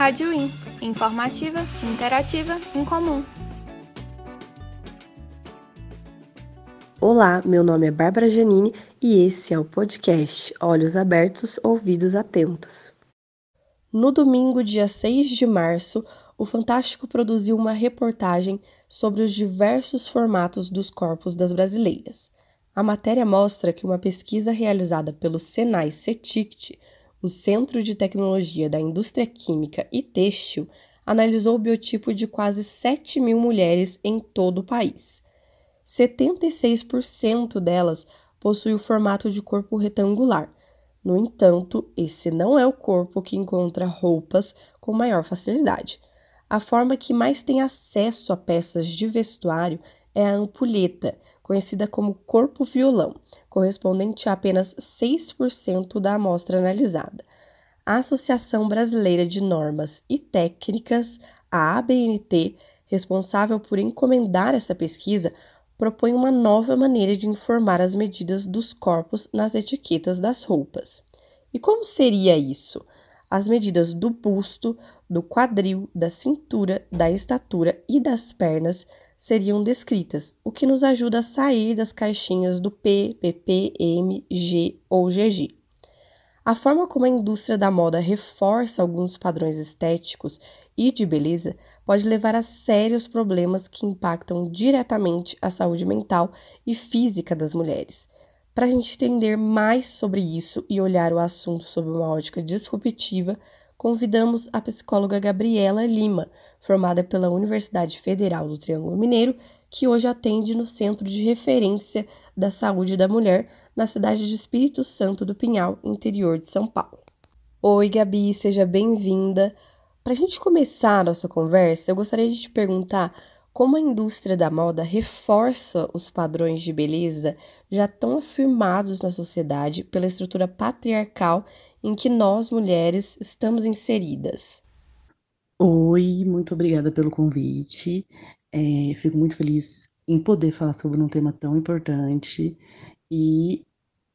Rádio In, informativa, interativa, incomum. Olá, meu nome é Bárbara Janine e esse é o podcast Olhos Abertos, Ouvidos Atentos. No domingo, dia 6 de março, o Fantástico produziu uma reportagem sobre os diversos formatos dos corpos das brasileiras. A matéria mostra que uma pesquisa realizada pelo Senai CETICT, o Centro de Tecnologia da Indústria Química e Têxtil, analisou o biotipo de quase 7 mil mulheres em todo o país. 76% delas possui o formato de corpo retangular. No entanto, esse não é o corpo que encontra roupas com maior facilidade. A forma que mais tem acesso a peças de vestuário é a ampulheta, conhecida como corpo violão, correspondente a apenas 6% da amostra analisada. A Associação Brasileira de Normas e Técnicas, a ABNT, responsável por encomendar essa pesquisa, propõe uma nova maneira de informar as medidas dos corpos nas etiquetas das roupas. E como seria isso? As medidas do busto, do quadril, da cintura, da estatura e das pernas seriam descritas, o que nos ajuda a sair das caixinhas do P, PP, M, G ou GG. A forma como a indústria da moda reforça alguns padrões estéticos e de beleza pode levar a sérios problemas que impactam diretamente a saúde mental e física das mulheres. Para a gente entender mais sobre isso e olhar o assunto sob uma ótica disruptiva, convidamos a psicóloga Gabriela Lima, formada pela Universidade Federal do Triângulo Mineiro, que hoje atende no Centro de Referência da Saúde da Mulher, na cidade de Espírito Santo do Pinhal, interior de São Paulo. Oi, Gabi, seja bem-vinda. Para a gente começar a nossa conversa, eu gostaria de te perguntar como a indústria da moda reforça os padrões de beleza já tão afirmados na sociedade pela estrutura patriarcal em que nós mulheres estamos inseridas. Oi, muito obrigada pelo convite. É, fico muito feliz em poder falar sobre um tema tão importante e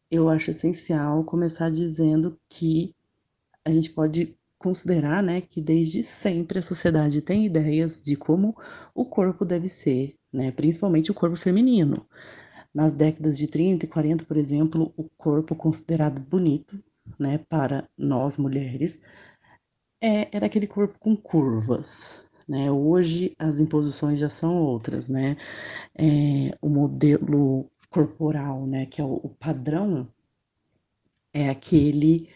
eu acho essencial começar dizendo que a gente pode considerar, né, que desde sempre a sociedade tem ideias de como o corpo deve ser, né, principalmente o corpo feminino. Nas décadas de 30 e 40, por exemplo, o corpo considerado bonito né, para nós mulheres, é, era aquele corpo com curvas. Né? Hoje as imposições já são outras, né? É, o modelo corporal, né, que é o, o padrão, é aquele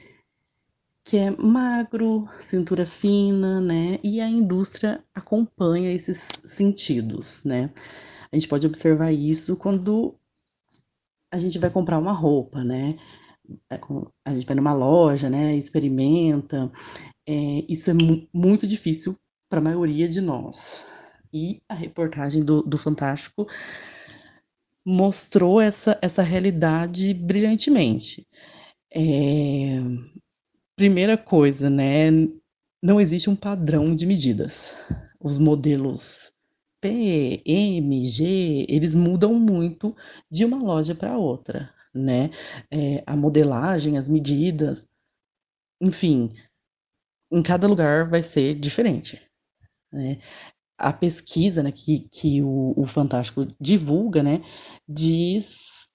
que é magro, cintura fina, né? E a indústria acompanha esses sentidos, né? A gente pode observar isso quando a gente vai comprar uma roupa, né? É a gente vai numa loja, né, experimenta. É, isso é mu muito difícil para a maioria de nós. E a reportagem do, do Fantástico mostrou essa, essa realidade brilhantemente. É, primeira coisa, né, não existe um padrão de medidas. Os modelos P, M, G, eles mudam muito de uma loja para outra né? É, a modelagem, as medidas, enfim, em cada lugar vai ser diferente. Né? A pesquisa né, que, que o, o Fantástico divulga, né, diz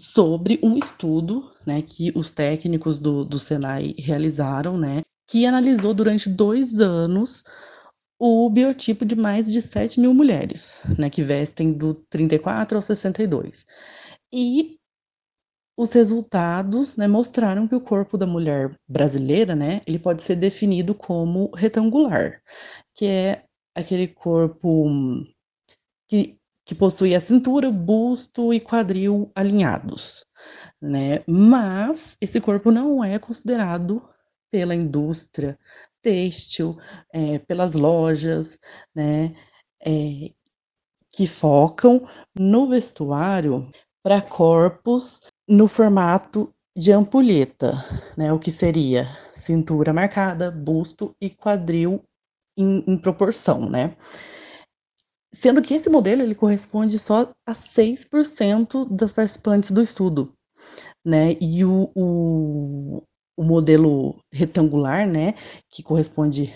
sobre um estudo né, que os técnicos do, do Senai realizaram, né, que analisou durante dois anos o biotipo de mais de 7 mil mulheres, né, que vestem do 34 ao 62. E os resultados né, mostraram que o corpo da mulher brasileira, né, ele pode ser definido como retangular, que é aquele corpo que, que possui a cintura, busto e quadril alinhados, né? Mas esse corpo não é considerado pela indústria têxtil, é, pelas lojas, né? É, que focam no vestuário para corpos no formato de ampulheta, né? O que seria cintura marcada, busto e quadril em, em proporção, né? Sendo que esse modelo ele corresponde só a 6% das participantes do estudo. né? E o, o, o modelo retangular, né, que corresponde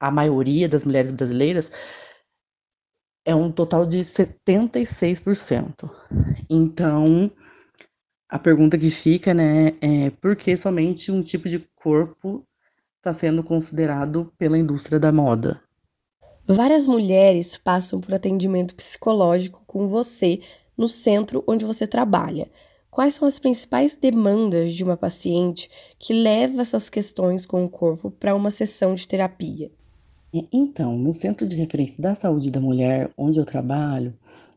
à maioria das mulheres brasileiras, é um total de 76%. Então, a pergunta que fica, né, é por que somente um tipo de corpo está sendo considerado pela indústria da moda? Várias mulheres passam por atendimento psicológico com você no centro onde você trabalha. Quais são as principais demandas de uma paciente que leva essas questões com o corpo para uma sessão de terapia? Então, no Centro de Referência da Saúde da Mulher, onde eu trabalho,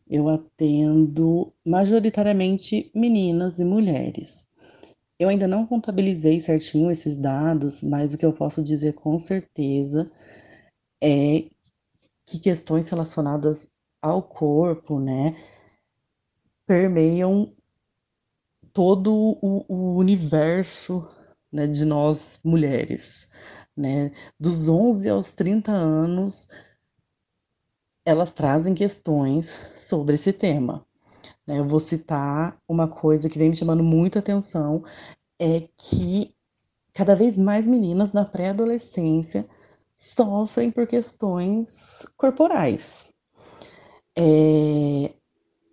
eu atendo majoritariamente meninas e mulheres. Eu ainda não contabilizei certinho esses dados, mas o que eu posso dizer com certeza é que questões relacionadas ao corpo, né, permeiam todo o, o universo né, de nós mulheres. Né? Dos 11 aos 30 anos, elas trazem questões sobre esse tema. Né? Eu vou citar uma coisa que vem me chamando muita atenção, é que cada vez mais meninas na pré-adolescência sofrem por questões corporais. É,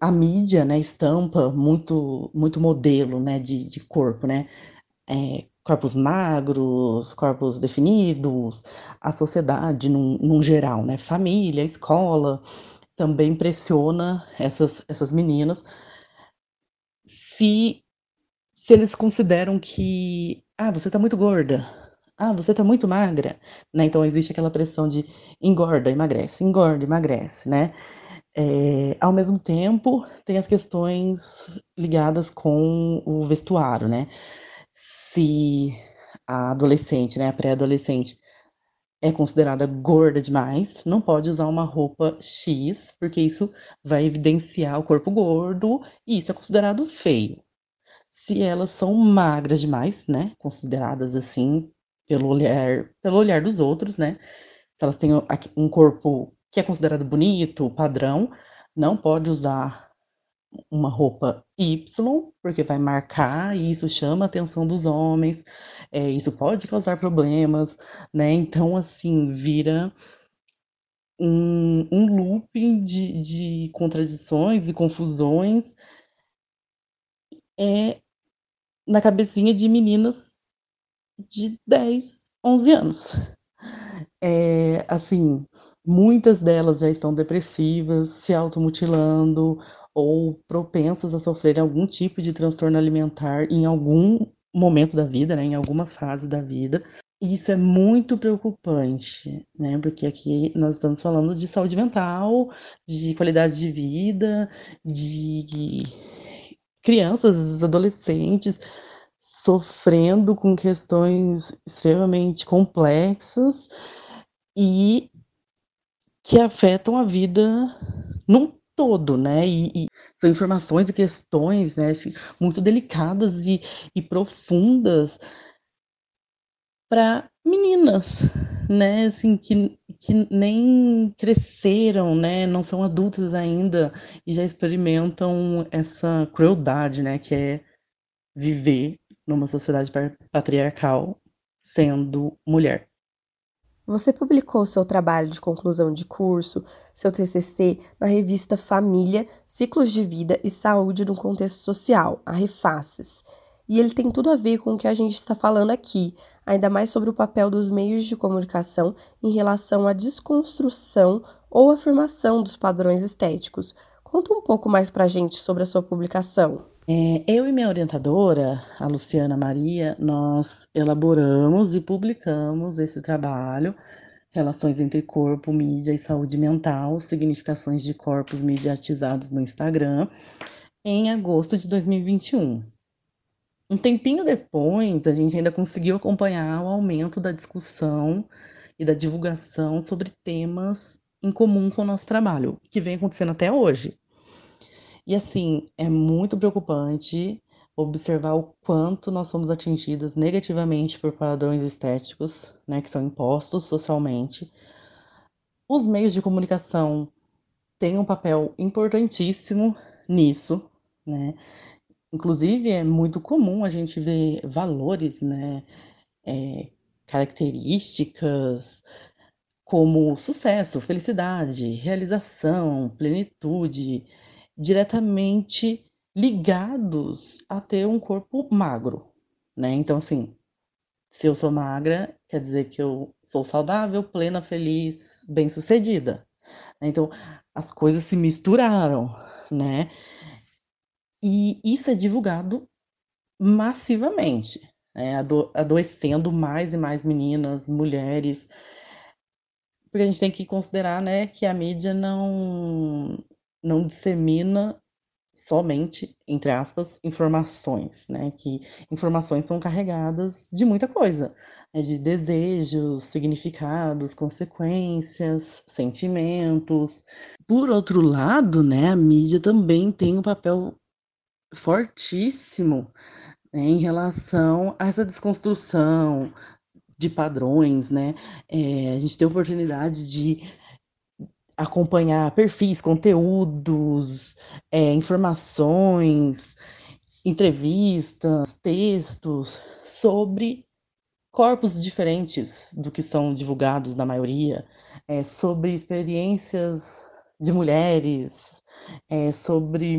a mídia, né, estampa muito, muito modelo, né, de, de corpo, né, é, corpos magros, corpos definidos, a sociedade num, num geral, né, família, escola, também pressiona essas, essas meninas. Se, se eles consideram que, ah, você tá muito gorda, ah, você tá muito magra, né, então existe aquela pressão de engorda, emagrece, engorda, emagrece, né, é, ao mesmo tempo, tem as questões ligadas com o vestuário, né? Se a adolescente, né, a pré-adolescente, é considerada gorda demais, não pode usar uma roupa X, porque isso vai evidenciar o corpo gordo e isso é considerado feio. Se elas são magras demais, né, consideradas assim pelo olhar, pelo olhar dos outros, né, se elas têm um corpo que é considerado bonito, padrão, não pode usar uma roupa Y, porque vai marcar e isso chama a atenção dos homens, é, isso pode causar problemas, né? Então, assim, vira um, um looping de, de contradições e confusões é, na cabecinha de meninas de 10, 11 anos. É, assim, muitas delas já estão depressivas, se automutilando ou propensas a sofrer algum tipo de transtorno alimentar em algum momento da vida, né, em alguma fase da vida. E isso é muito preocupante, né? Porque aqui nós estamos falando de saúde mental, de qualidade de vida, de crianças, adolescentes sofrendo com questões extremamente complexas e que afetam a vida num todo, né? E, e são informações e questões né, muito delicadas e, e profundas para meninas, né? Assim, que, que nem cresceram, né? Não são adultas ainda e já experimentam essa crueldade, né? Que é viver numa sociedade patriarcal sendo mulher. Você publicou seu trabalho de conclusão de curso, seu TCC, na revista Família, Ciclos de Vida e Saúde no Contexto Social, a Refaces. E ele tem tudo a ver com o que a gente está falando aqui, ainda mais sobre o papel dos meios de comunicação em relação à desconstrução ou afirmação dos padrões estéticos. Conta um pouco mais para a gente sobre a sua publicação. É, eu e minha orientadora, a Luciana Maria, nós elaboramos e publicamos esse trabalho, Relações entre Corpo, Mídia e Saúde Mental, Significações de Corpos Mediatizados no Instagram, em agosto de 2021. Um tempinho depois, a gente ainda conseguiu acompanhar o aumento da discussão e da divulgação sobre temas em comum com o nosso trabalho, que vem acontecendo até hoje. E assim, é muito preocupante observar o quanto nós somos atingidas negativamente por padrões estéticos, né, que são impostos socialmente. Os meios de comunicação têm um papel importantíssimo nisso, né? Inclusive, é muito comum a gente ver valores, né, é, características como sucesso, felicidade, realização, plenitude, diretamente ligados a ter um corpo magro, né? Então, assim, se eu sou magra, quer dizer que eu sou saudável, plena, feliz, bem-sucedida. Então, as coisas se misturaram, né? E isso é divulgado massivamente, né? Ado adoecendo mais e mais meninas, mulheres, porque a gente tem que considerar, né, que a mídia não não dissemina somente, entre aspas, informações, né? Que informações são carregadas de muita coisa, né? de desejos, significados, consequências, sentimentos. Por outro lado, né, a mídia também tem um papel fortíssimo né, em relação a essa desconstrução de padrões, né? É, a gente tem a oportunidade de acompanhar perfis, conteúdos, é, informações, entrevistas, textos sobre corpos diferentes do que são divulgados na maioria, é, sobre experiências de mulheres, é, sobre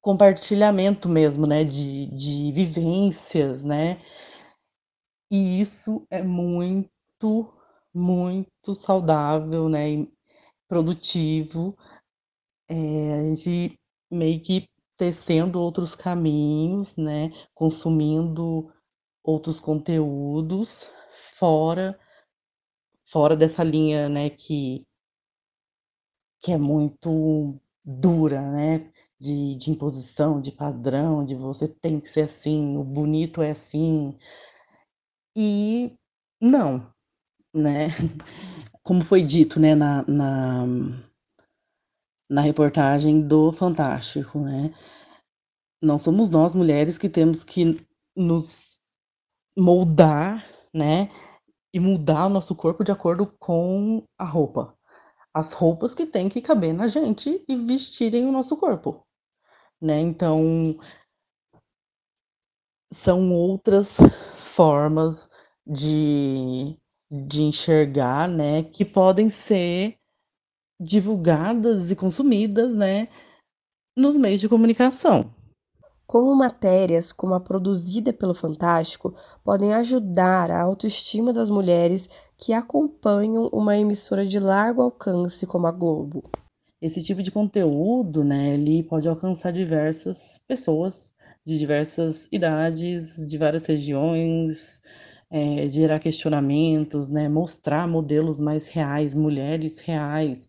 compartilhamento mesmo, né, de, de vivências, né, e isso é muito muito saudável, né, e produtivo, é, a gente meio que tecendo outros caminhos, né, consumindo outros conteúdos fora fora dessa linha, né, que que é muito dura, né, de, de imposição, de padrão, de você tem que ser assim, o bonito é assim. E não, né? Como foi dito, né, na, na, na reportagem do Fantástico, né? Não somos nós, mulheres, que temos que nos moldar, né? E mudar o nosso corpo de acordo com a roupa. As roupas que têm que caber na gente e vestirem o nosso corpo, né? Então, são outras formas de de enxergar, né, que podem ser divulgadas e consumidas, né, nos meios de comunicação. Como matérias como a produzida pelo Fantástico podem ajudar a autoestima das mulheres que acompanham uma emissora de largo alcance como a Globo. Esse tipo de conteúdo, né, ele pode alcançar diversas pessoas de diversas idades, de várias regiões, é, gerar questionamentos, né, mostrar modelos mais reais, mulheres reais,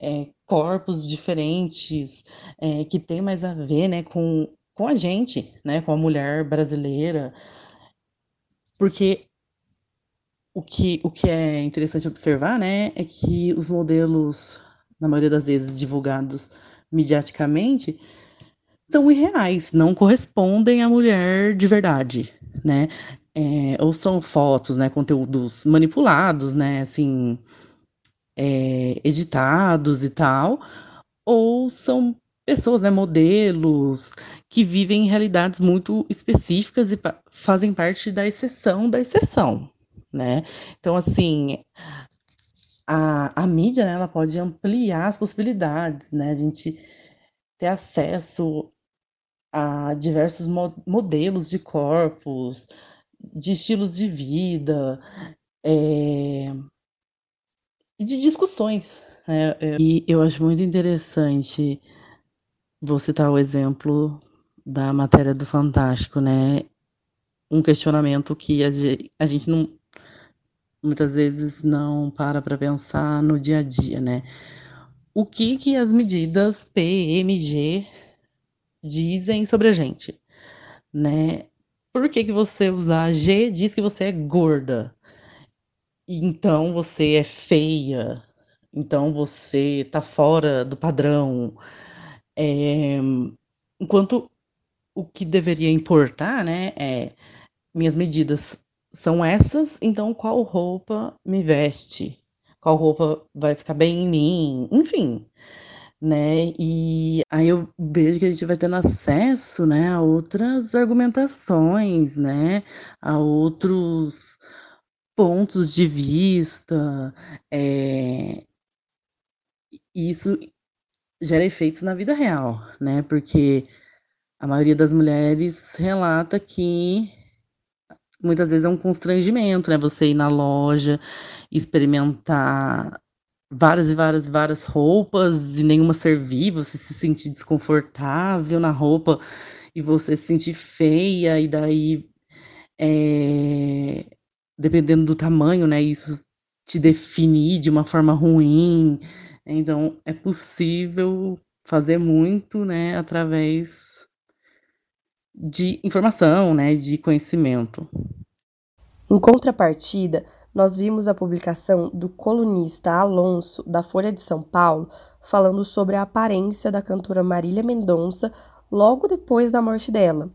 é, corpos diferentes, é, que tem mais a ver né, com, com a gente, né, com a mulher brasileira. Porque o que, o que é interessante observar né, é que os modelos, na maioria das vezes divulgados mediaticamente, são irreais, não correspondem à mulher de verdade, né? É, ou são fotos, né, conteúdos manipulados, né, assim, é, editados e tal, ou são pessoas, né, modelos que vivem em realidades muito específicas e fazem parte da exceção da exceção, né? Então, assim, a, a mídia, né, ela pode ampliar as possibilidades, né? A gente ter acesso a diversos mo modelos de corpos, de estilos de vida é, e de discussões. Né? E eu acho muito interessante vou citar o exemplo da matéria do Fantástico, né? Um questionamento que a gente não muitas vezes não para para pensar no dia a dia, né? O que que as medidas PMG dizem sobre a gente, né? Por que, que você usar G diz que você é gorda? Então você é feia. Então você tá fora do padrão. É, enquanto o que deveria importar, né, é minhas medidas são essas, então qual roupa me veste? Qual roupa vai ficar bem em mim? Enfim, né? E aí eu vejo que a gente vai tendo acesso, né, a outras argumentações, né, a outros pontos de vista, é... isso gera efeitos na vida real, né? Porque a maioria das mulheres relata que muitas vezes é um constrangimento, né? Você ir na loja, experimentar várias e várias várias roupas e nenhuma servir, você se sentir desconfortável na roupa e você se sentir feia e daí é, dependendo do tamanho, né, isso te definir de uma forma ruim. Então é possível fazer muito, né, através de informação, né, de conhecimento. Em contrapartida, nós vimos a publicação do colunista Alonso, da Folha de São Paulo, falando sobre a aparência da cantora Marília Mendonça logo depois da morte dela.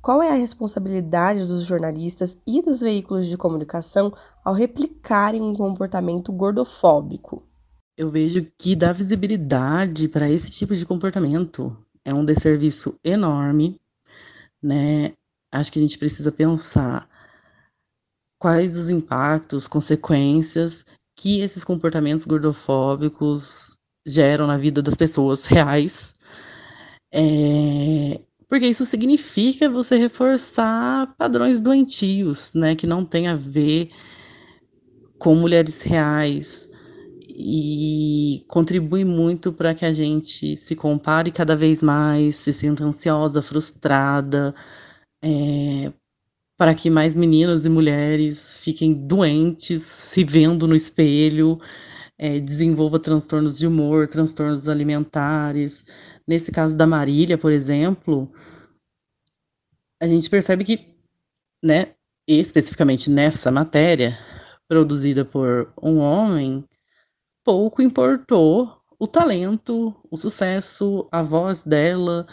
Qual é a responsabilidade dos jornalistas e dos veículos de comunicação ao replicarem um comportamento gordofóbico? Eu vejo que dar visibilidade para esse tipo de comportamento é um desserviço enorme, né? Acho que a gente precisa pensar quais os impactos, consequências que esses comportamentos gordofóbicos geram na vida das pessoas reais. É, porque isso significa você reforçar padrões doentios, né, que não tem a ver com mulheres reais e contribui muito para que a gente se compare cada vez mais, se sinta ansiosa, frustrada, é, para que mais meninas e mulheres fiquem doentes, se vendo no espelho, é, desenvolva transtornos de humor, transtornos alimentares. Nesse caso da Marília, por exemplo, a gente percebe que, né, especificamente nessa matéria, produzida por um homem, pouco importou o talento, o sucesso, a voz dela,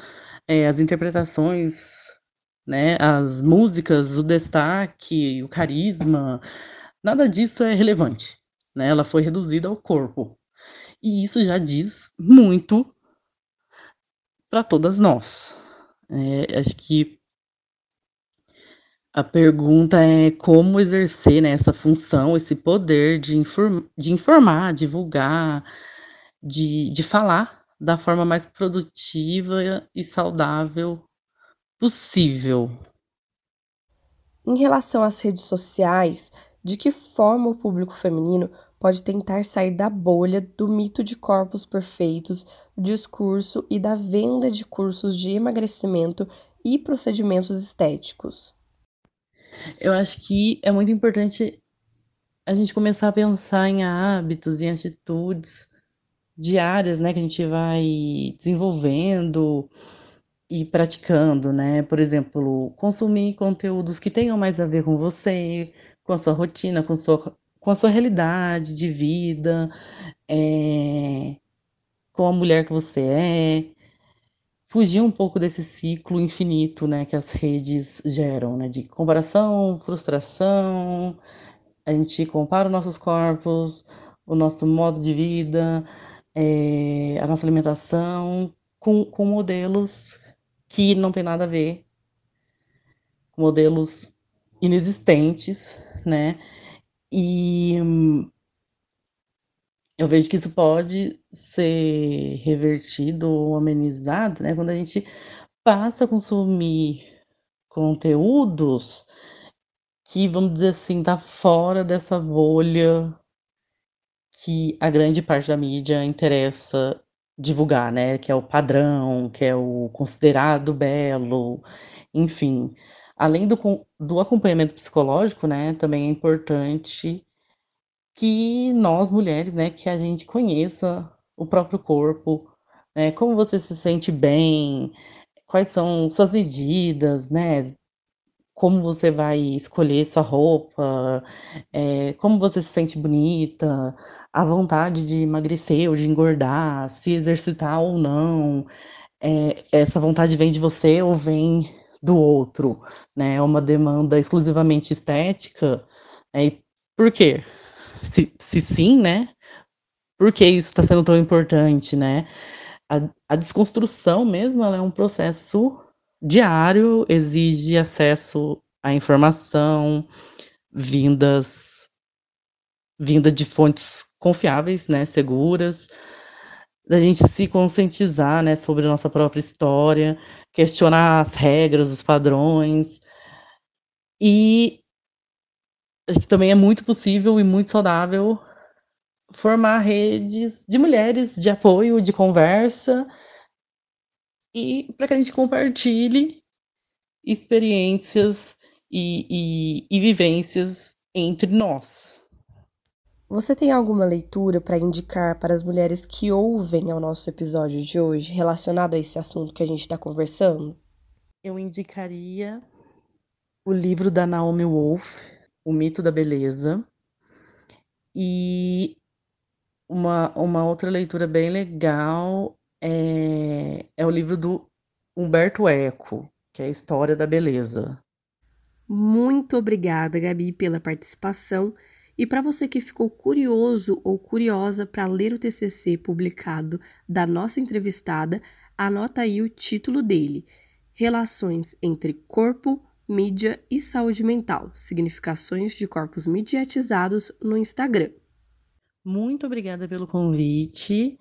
é, as interpretações né? As músicas, o destaque, o carisma, nada disso é relevante, né? Ela foi reduzida ao corpo. E isso já diz muito para todas nós. É, acho que a pergunta é como exercer né, essa função, esse poder de, inform de informar, divulgar, de, de falar da forma mais produtiva e saudável possível. Em relação às redes sociais, de que forma o público feminino pode tentar sair da bolha do mito de corpos perfeitos, discurso e da venda de cursos de emagrecimento e procedimentos estéticos? Eu acho que é muito importante a gente começar a pensar em hábitos e atitudes diárias, né, que a gente vai desenvolvendo e praticando, né? Por exemplo, consumir conteúdos que tenham mais a ver com você, com a sua rotina, com, sua, com a sua realidade de vida, é, com a mulher que você é. Fugir um pouco desse ciclo infinito, né, que as redes geram, né, de comparação, frustração. A gente compara os nossos corpos, o nosso modo de vida, é, a nossa alimentação com, com modelos que não tem nada a ver com modelos inexistentes, né? E eu vejo que isso pode ser revertido ou amenizado, né? Quando a gente passa a consumir conteúdos que, vamos dizer assim, tá fora dessa bolha que a grande parte da mídia interessa divulgar, né, que é o padrão, que é o considerado belo, enfim. Além do, do acompanhamento psicológico, né, também é importante que nós mulheres, né, que a gente conheça o próprio corpo, né, como você se sente bem, quais são suas medidas, né, como você vai escolher sua roupa, é, como você se sente bonita, a vontade de emagrecer ou de engordar, se exercitar ou não, é, essa vontade vem de você ou vem do outro, né? É uma demanda exclusivamente estética, né? E por quê? Se, se sim, né? Por que isso está sendo tão importante, né? a, a desconstrução mesmo é um processo diário, exige acesso à informação, vindas vinda de fontes confiáveis, né, seguras, da gente se conscientizar, né, sobre a nossa própria história, questionar as regras, os padrões, e também é muito possível e muito saudável formar redes de mulheres de apoio, de conversa, e para que a gente compartilhe experiências e, e, e vivências entre nós. Você tem alguma leitura para indicar para as mulheres que ouvem ao nosso episódio de hoje relacionado a esse assunto que a gente está conversando? Eu indicaria o livro da Naomi Wolf, O Mito da Beleza, e uma, uma outra leitura bem legal é, é o livro do Humberto Eco, que é a História da Beleza. Muito obrigada, Gabi, pela participação. E para você que ficou curioso ou curiosa para ler o TCC publicado da nossa entrevistada, anota aí o título dele: Relações entre corpo, mídia e saúde mental significações de corpos mediatizados no Instagram. Muito obrigada pelo convite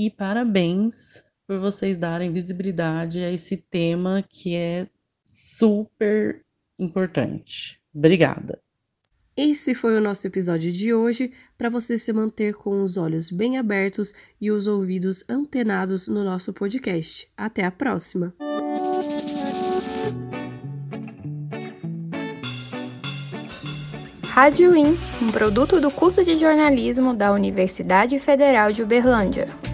e parabéns por vocês darem visibilidade a esse tema que é super importante. Obrigada. Esse foi o nosso episódio de hoje para você se manter com os olhos bem abertos e os ouvidos antenados no nosso podcast. Até a próxima! Rádio IN, um produto do curso de jornalismo da Universidade Federal de Uberlândia.